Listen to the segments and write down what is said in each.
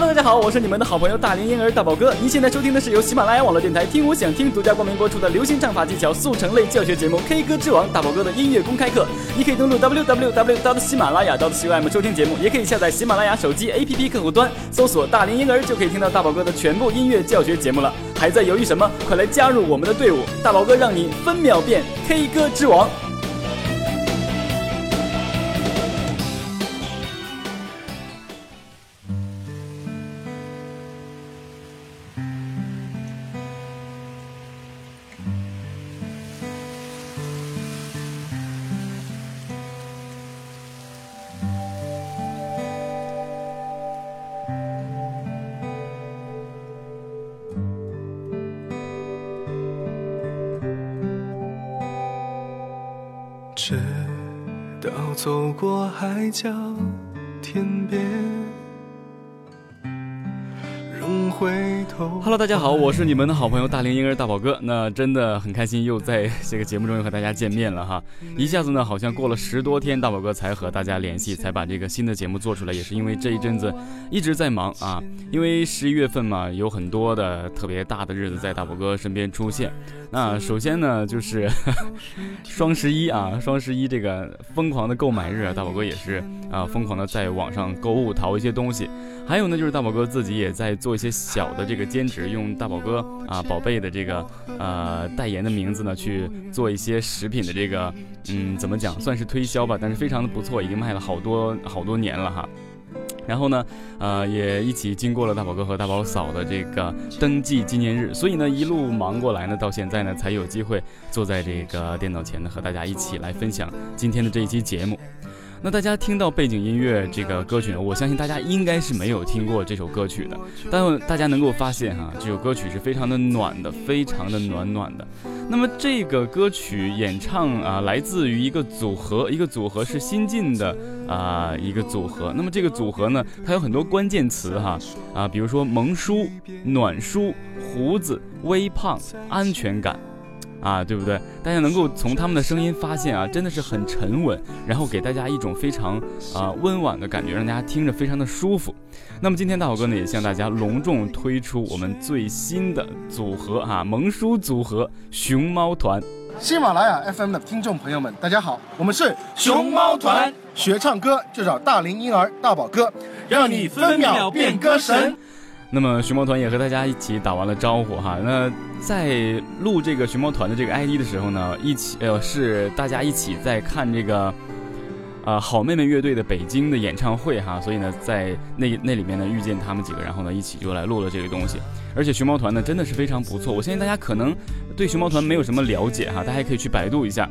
Hello，大家好，我是你们的好朋友大龄婴儿大宝哥。您现在收听的是由喜马拉雅网络电台听我想听独家冠名播出的流行唱法技巧速成类教学节目《K 歌之王》大宝哥的音乐公开课。你可以登录 www. 喜马拉雅 .com 收听节目，也可以下载喜马拉雅手机 APP 客户端，搜索“大龄婴儿”就可以听到大宝哥的全部音乐教学节目了。还在犹豫什么？快来加入我们的队伍，大宝哥让你分秒变 K 歌之王。走过海角天边。Hello，大家好，我是你们的好朋友大龄婴儿大宝哥。那真的很开心，又在这个节目中又和大家见面了哈。一下子呢，好像过了十多天，大宝哥才和大家联系，才把这个新的节目做出来。也是因为这一阵子一直在忙啊，因为十一月份嘛，有很多的特别大的日子在大宝哥身边出现。那首先呢，就是 双十一啊，双十一这个疯狂的购买日，大宝哥也是啊，疯狂的在网上购物淘一些东西。还有呢，就是大宝哥自己也在做一些小的这个兼职，用大宝哥啊宝贝的这个呃代言的名字呢去做一些食品的这个嗯怎么讲，算是推销吧，但是非常的不错，已经卖了好多好多年了哈。然后呢，呃，也一起经过了大宝哥和大宝嫂的这个登记纪念日，所以呢，一路忙过来呢，到现在呢，才有机会坐在这个电脑前呢，和大家一起来分享今天的这一期节目。那大家听到背景音乐这个歌曲呢，我相信大家应该是没有听过这首歌曲的，但大家能够发现哈，这首歌曲是非常的暖的，非常的暖暖的。那么这个歌曲演唱啊，来自于一个组合，一个组合是新晋的啊一个组合。那么这个组合呢，它有很多关键词哈啊，比如说萌叔、暖叔、胡子、微胖、安全感。啊，对不对？大家能够从他们的声音发现啊，真的是很沉稳，然后给大家一种非常啊温婉的感觉，让大家听着非常的舒服。那么今天大宝哥呢，也向大家隆重推出我们最新的组合啊，萌叔组合熊猫团。喜马拉雅 FM 的听众朋友们，大家好，我们是熊猫团，学唱歌就找大龄婴儿大宝哥，让你分秒变歌神。那么熊猫团也和大家一起打完了招呼哈。那在录这个熊猫团的这个 ID 的时候呢，一起呃是大家一起在看这个，呃好妹妹乐队的北京的演唱会哈。所以呢，在那那里面呢遇见他们几个，然后呢一起就来录了这个东西。而且熊猫团呢真的是非常不错，我相信大家可能对熊猫团没有什么了解哈，大家可以去百度一下。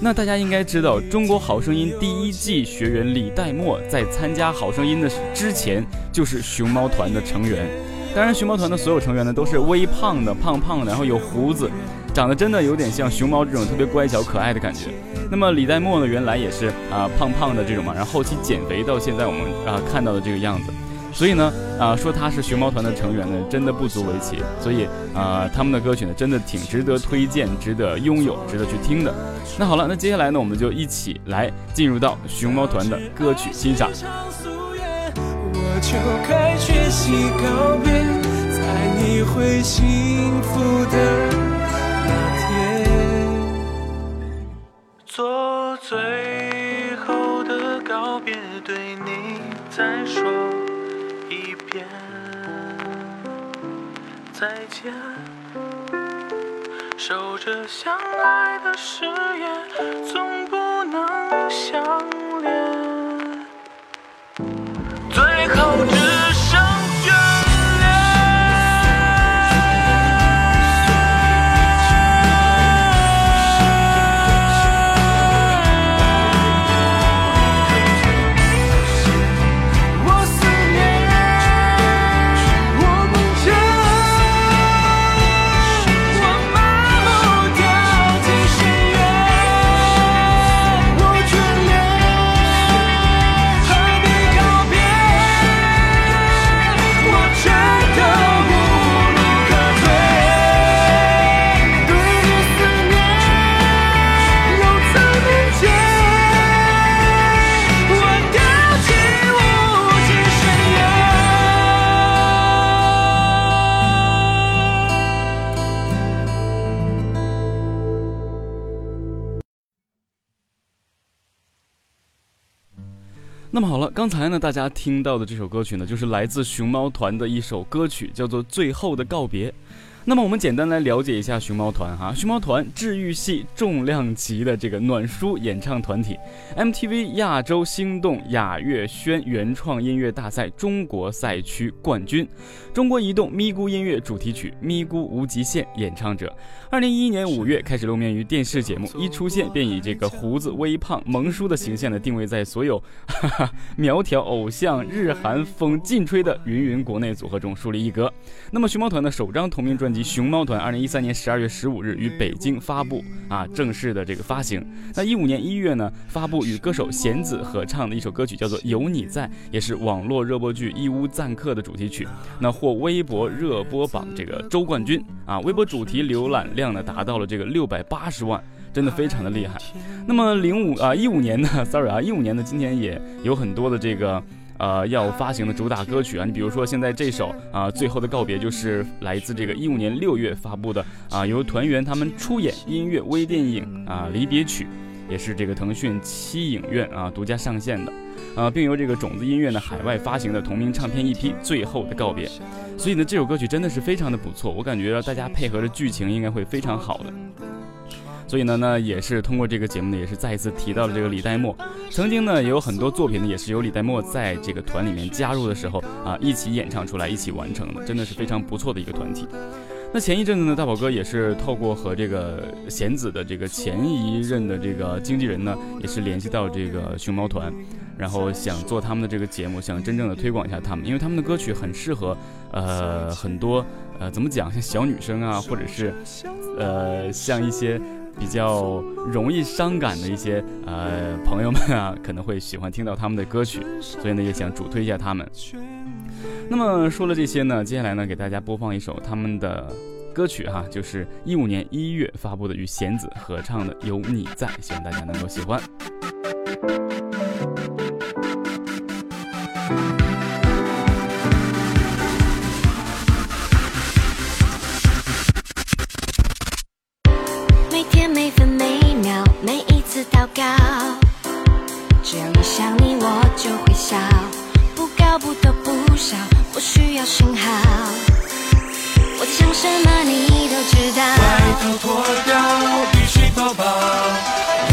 那大家应该知道，中国好声音第一季学员李代沫在参加好声音的之前就是熊猫团的成员。当然，熊猫团的所有成员呢都是微胖的、胖胖的，然后有胡子，长得真的有点像熊猫这种特别乖巧可爱的感觉。那么李代沫呢，原来也是啊胖胖的这种嘛，然后后期减肥到现在我们啊看到的这个样子。所以呢啊说他是熊猫团的成员呢，真的不足为奇。所以啊他们的歌曲呢真的挺值得推荐、值得拥有、值得去听的。那好了，那接下来呢我们就一起来进入到熊猫团的歌曲欣赏。就该学习告别，在你会幸福的那天，做最后的告别，对你再说一遍再见，守着相爱的誓言，总不能相恋。刚才呢，大家听到的这首歌曲呢，就是来自熊猫团的一首歌曲，叫做《最后的告别》。那么我们简单来了解一下熊猫团哈，熊猫团治愈系重量级的这个暖书演唱团体，MTV 亚洲星动雅乐轩原创音乐大赛中国赛区冠军，中国移动咪咕音乐主题曲《咪咕无极限》演唱者。二零一一年五月开始露面于电视节目，一出现便以这个胡子微胖萌叔的形象呢定位在所有哈 哈苗条偶像日韩风劲吹的云云国内组合中树立一格。那么熊猫团的首张同名专辑《熊猫团》，二零一三年十二月十五日于北京发布啊，正式的这个发行。那一五年一月呢，发布与歌手弦子合唱的一首歌曲，叫做《有你在》，也是网络热播剧《义乌赞客》的主题曲。那获微博热播榜这个周冠军啊，微博主题浏览量呢达到了这个六百八十万，真的非常的厉害。那么零五啊一五年呢，sorry 啊一五年呢，今年也有很多的这个。呃，要发行的主打歌曲啊，你比如说现在这首啊，最后的告别就是来自这个一五年六月发布的啊，由团员他们出演音乐微电影啊离别曲，也是这个腾讯七影院啊独家上线的，啊，并由这个种子音乐呢海外发行的同名唱片一批《最后的告别》，所以呢这首歌曲真的是非常的不错，我感觉大家配合着剧情应该会非常好的。所以呢，那也是通过这个节目呢，也是再一次提到了这个李代沫。曾经呢，也有很多作品呢，也是由李代沫在这个团里面加入的时候啊，一起演唱出来，一起完成的，真的是非常不错的一个团体。那前一阵子呢，大宝哥也是透过和这个弦子的这个前一任的这个经纪人呢，也是联系到这个熊猫团，然后想做他们的这个节目，想真正的推广一下他们，因为他们的歌曲很适合呃很多呃怎么讲，像小女生啊，或者是呃像一些。比较容易伤感的一些呃朋友们啊，可能会喜欢听到他们的歌曲，所以呢也想主推一下他们。那么说了这些呢，接下来呢给大家播放一首他们的歌曲哈，就是一五年一月发布的与弦子合唱的《有你在》，希望大家能够喜欢。每天每分每秒，每一次祷告，只要一想你，我就会笑。不高不低不小，不需要信号。我在想什么，你都知道。外套脱掉，我必须逃跑。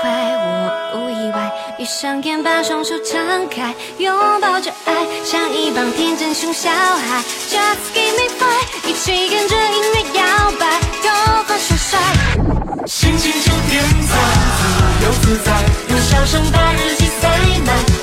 快，我无意外，闭上眼把双手张开，拥抱着爱，像一帮天真熊小孩。Just give me five，一起跟着音乐摇摆，高高帅帅，心情就变彩，自由自在，用笑声把日记塞满。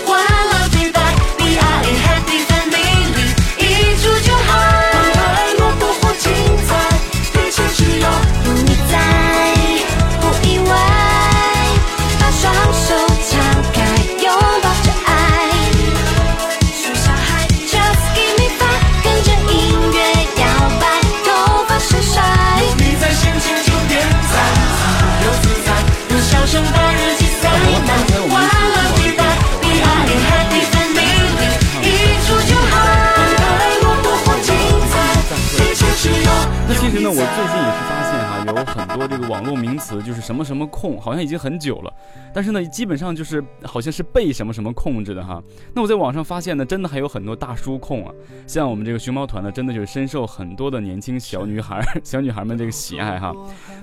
这个网络名词，就是什么什么控，好像已经很久了，但是呢，基本上就是好像是被什么什么控制的哈。那我在网上发现呢，真的还有很多大叔控啊，像我们这个熊猫团呢，真的就是深受很多的年轻小女孩、小女孩们这个喜爱哈。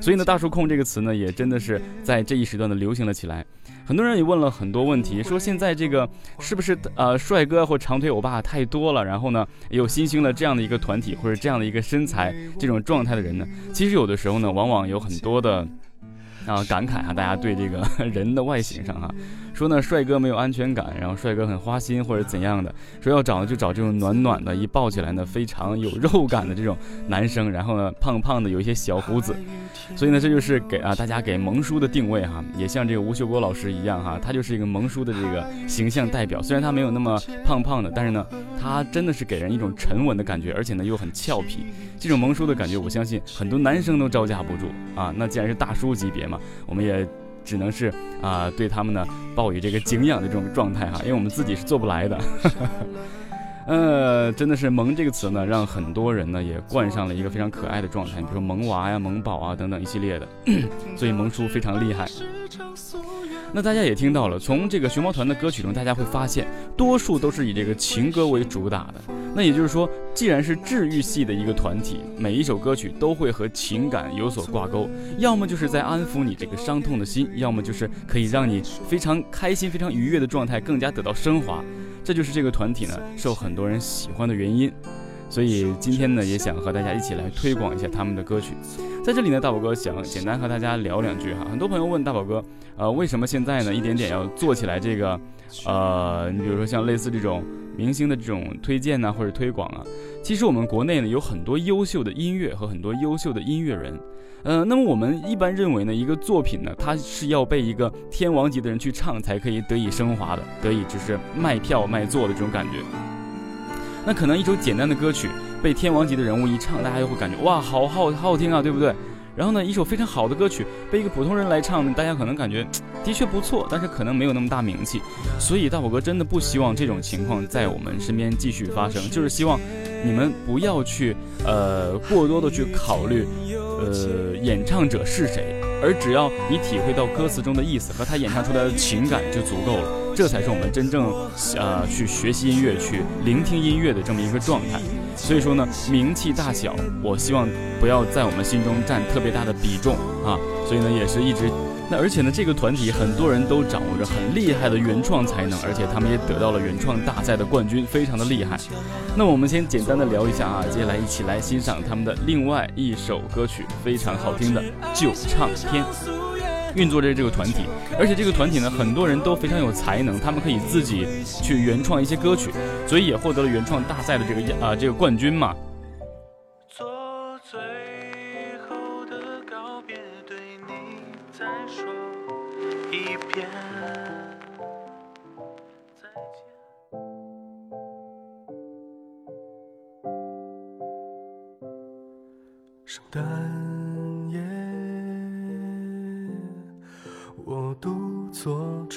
所以呢，大叔控这个词呢，也真的是在这一时段的流行了起来。很多人也问了很多问题，说现在这个是不是呃帅哥或长腿欧巴太多了？然后呢，又新兴了这样的一个团体或者这样的一个身材这种状态的人呢？其实有的时候呢，往往有很多的啊感慨啊，大家对这个 人的外形上哈。说呢，帅哥没有安全感，然后帅哥很花心或者怎样的，说要找就找这种暖暖的，一抱起来呢非常有肉感的这种男生，然后呢胖胖的，有一些小胡子，所以呢这就是给啊大家给萌叔的定位哈，也像这个吴秀波老师一样哈，他就是一个萌叔的这个形象代表。虽然他没有那么胖胖的，但是呢他真的是给人一种沉稳的感觉，而且呢又很俏皮，这种萌叔的感觉，我相信很多男生都招架不住啊。那既然是大叔级别嘛，我们也。只能是啊，对他们呢抱以这个敬仰的这种状态哈，因为我们自己是做不来的。呃，真的是“萌”这个词呢，让很多人呢也冠上了一个非常可爱的状态，比如说“萌娃”呀、“萌宝”啊等等一系列的，所以萌叔非常厉害。那大家也听到了，从这个熊猫团的歌曲中，大家会发现，多数都是以这个情歌为主打的。那也就是说，既然是治愈系的一个团体，每一首歌曲都会和情感有所挂钩，要么就是在安抚你这个伤痛的心，要么就是可以让你非常开心、非常愉悦的状态更加得到升华。这就是这个团体呢受很多人喜欢的原因。所以今天呢，也想和大家一起来推广一下他们的歌曲。在这里呢，大宝哥想简单和大家聊两句哈。很多朋友问大宝哥，呃，为什么现在呢一点点要做起来这个，呃，你比如说像类似这种明星的这种推荐呐，或者推广啊。其实我们国内呢有很多优秀的音乐和很多优秀的音乐人，呃，那么我们一般认为呢，一个作品呢，它是要被一个天王级的人去唱才可以得以升华的，得以就是卖票卖座的这种感觉。那可能一首简单的歌曲被天王级的人物一唱，大家就会感觉哇，好好好听啊，对不对？然后呢，一首非常好的歌曲被一个普通人来唱，大家可能感觉的确不错，但是可能没有那么大名气。所以大宝哥真的不希望这种情况在我们身边继续发生，就是希望你们不要去呃过多的去考虑呃演唱者是谁，而只要你体会到歌词中的意思和他演唱出来的情感就足够了。这才是我们真正，呃，去学习音乐、去聆听音乐的这么一个状态。所以说呢，名气大小，我希望不要在我们心中占特别大的比重啊。所以呢，也是一直，那而且呢，这个团体很多人都掌握着很厉害的原创才能，而且他们也得到了原创大赛的冠军，非常的厉害。那我们先简单的聊一下啊，接下来一起来欣赏他们的另外一首歌曲，非常好听的《旧唱片》。运作着这个团体，而且这个团体呢，很多人都非常有才能，他们可以自己去原创一些歌曲，所以也获得了原创大赛的这个啊这个冠军嘛。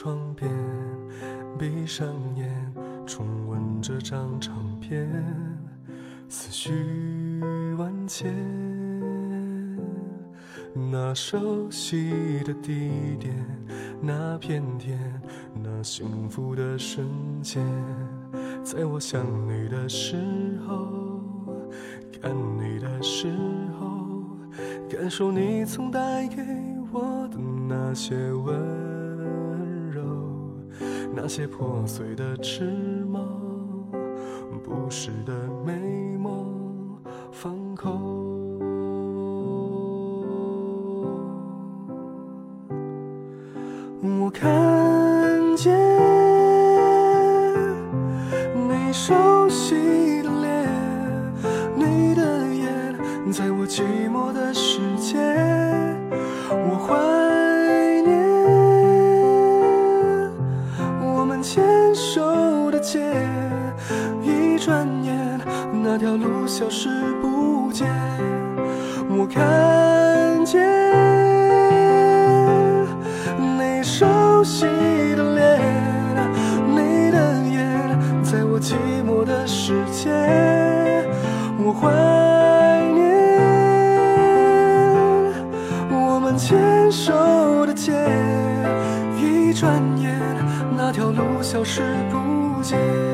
窗边，闭上眼，重温这张唱片，思绪万千。那熟悉的地点，那片天，那幸福的瞬间，在我想你的时候，看你的时候，感受你曾带给我的。那些温，那些破碎的翅膀，不实的美梦，放空。我看见你熟悉的脸，你的眼，在我寂寞的世界，那条路消失不见，我看见你熟悉的脸，你的眼，在我寂寞的世界。我怀念我们牵手的街，一转眼，那条路消失不见。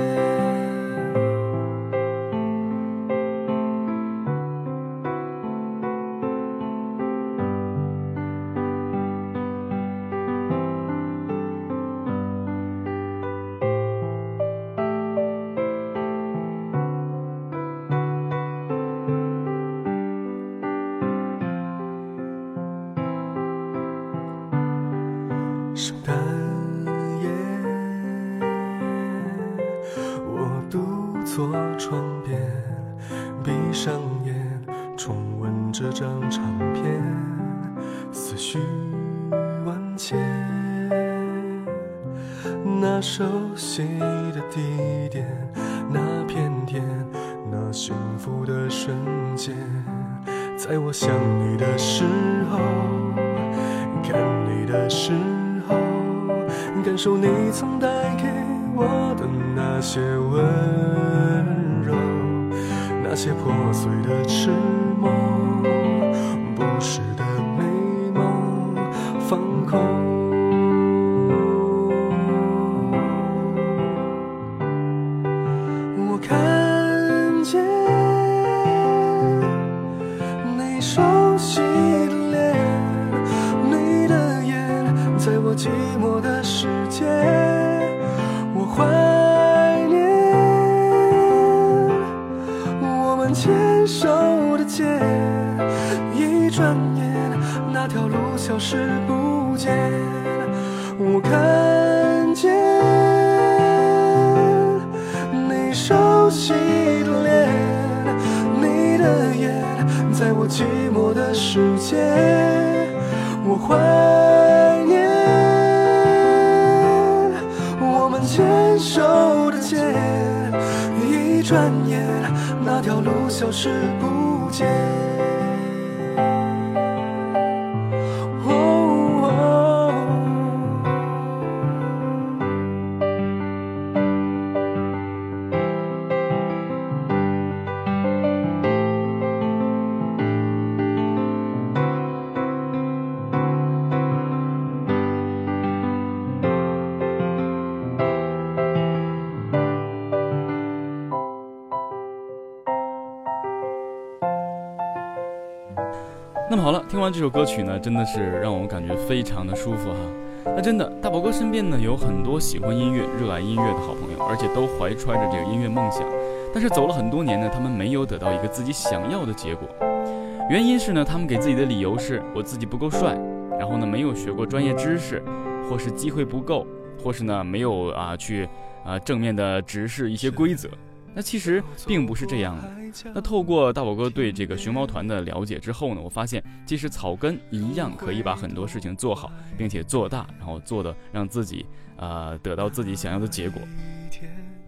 幸福的瞬间，在我想你的时候，看你的时候，感受你曾带给我的那些温柔，那些破碎的痴梦，牵手的街，一转眼，那条路消失不见。我看见你熟悉的脸，你的眼，在我寂寞的世界，我怀。消失不见。好了，听完这首歌曲呢，真的是让我感觉非常的舒服哈。那真的，大宝哥身边呢有很多喜欢音乐、热爱音乐的好朋友，而且都怀揣着这个音乐梦想。但是走了很多年呢，他们没有得到一个自己想要的结果。原因是呢，他们给自己的理由是我自己不够帅，然后呢没有学过专业知识，或是机会不够，或是呢没有啊去啊正面的直视一些规则。那其实并不是这样的。那透过大宝哥对这个熊猫团的了解之后呢，我发现其实草根一样可以把很多事情做好，并且做大，然后做的让自己呃得到自己想要的结果。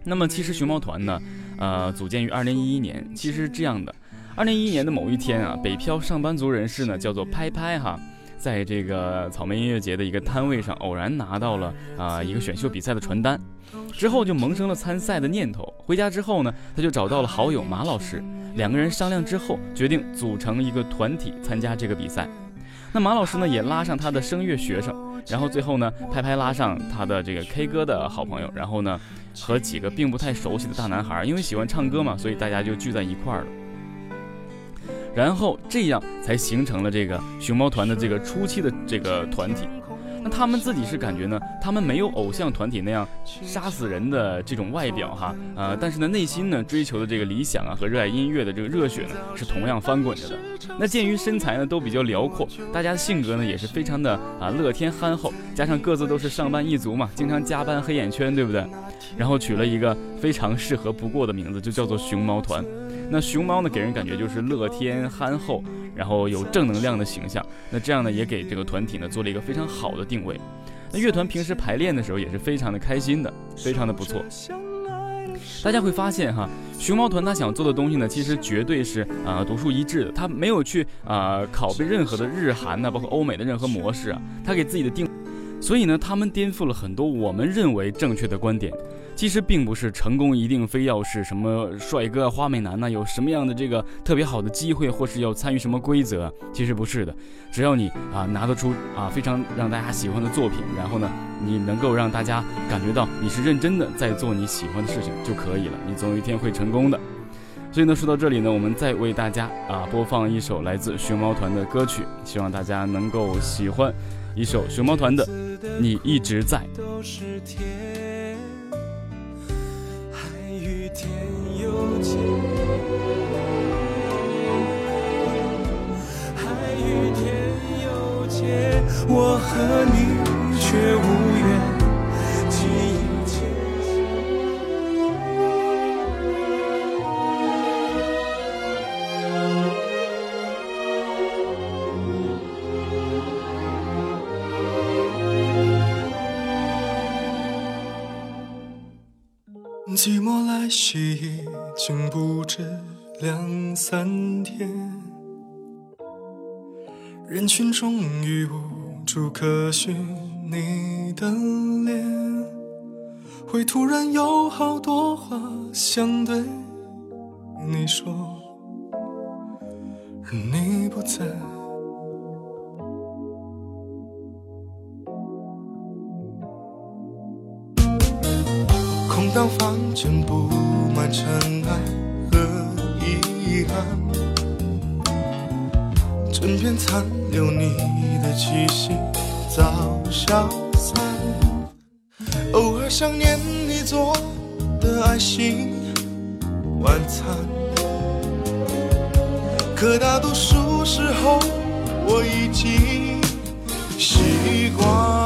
那么其实熊猫团呢，呃，组建于二零一一年。其实是这样的，二零一一年的某一天啊，北漂上班族人士呢，叫做拍拍哈，在这个草莓音乐节的一个摊位上偶然拿到了啊一个选秀比赛的传单。之后就萌生了参赛的念头。回家之后呢，他就找到了好友马老师，两个人商量之后，决定组成一个团体参加这个比赛。那马老师呢，也拉上他的声乐学生，然后最后呢，拍拍拉上他的这个 K 歌的好朋友，然后呢，和几个并不太熟悉的大男孩，因为喜欢唱歌嘛，所以大家就聚在一块儿了。然后这样才形成了这个熊猫团的这个初期的这个团体。那他们自己是感觉呢，他们没有偶像团体那样杀死人的这种外表哈，呃，但是呢，内心呢追求的这个理想啊和热爱音乐的这个热血呢是同样翻滚着的。那鉴于身材呢都比较辽阔，大家的性格呢也是非常的啊乐天憨厚，加上各自都是上班一族嘛，经常加班黑眼圈，对不对？然后取了一个非常适合不过的名字，就叫做熊猫团。那熊猫呢给人感觉就是乐天憨厚。然后有正能量的形象，那这样呢也给这个团体呢做了一个非常好的定位。那乐团平时排练的时候也是非常的开心的，非常的不错。大家会发现哈，熊猫团他想做的东西呢，其实绝对是啊独树一帜的。他没有去啊拷贝任何的日韩呢，包括欧美的任何模式啊，他给自己的定。所以呢，他们颠覆了很多我们认为正确的观点。其实并不是成功一定非要是什么帅哥、花美男呢，有什么样的这个特别好的机会，或是要参与什么规则，其实不是的。只要你啊拿得出啊非常让大家喜欢的作品，然后呢，你能够让大家感觉到你是认真的在做你喜欢的事情就可以了，你总有一天会成功的。所以呢，说到这里呢，我们再为大家啊播放一首来自熊猫团的歌曲，希望大家能够喜欢一首熊猫团的《你一直在》。天有情，海与天有界，我和你却无缘。两三天，人群中已无处可寻你的脸，会突然有好多话想对你说，而你不在。当房间布满尘埃遗憾，枕边残留你的气息早消散。偶尔想念你做的爱心晚餐，可大多数时候我已经习惯。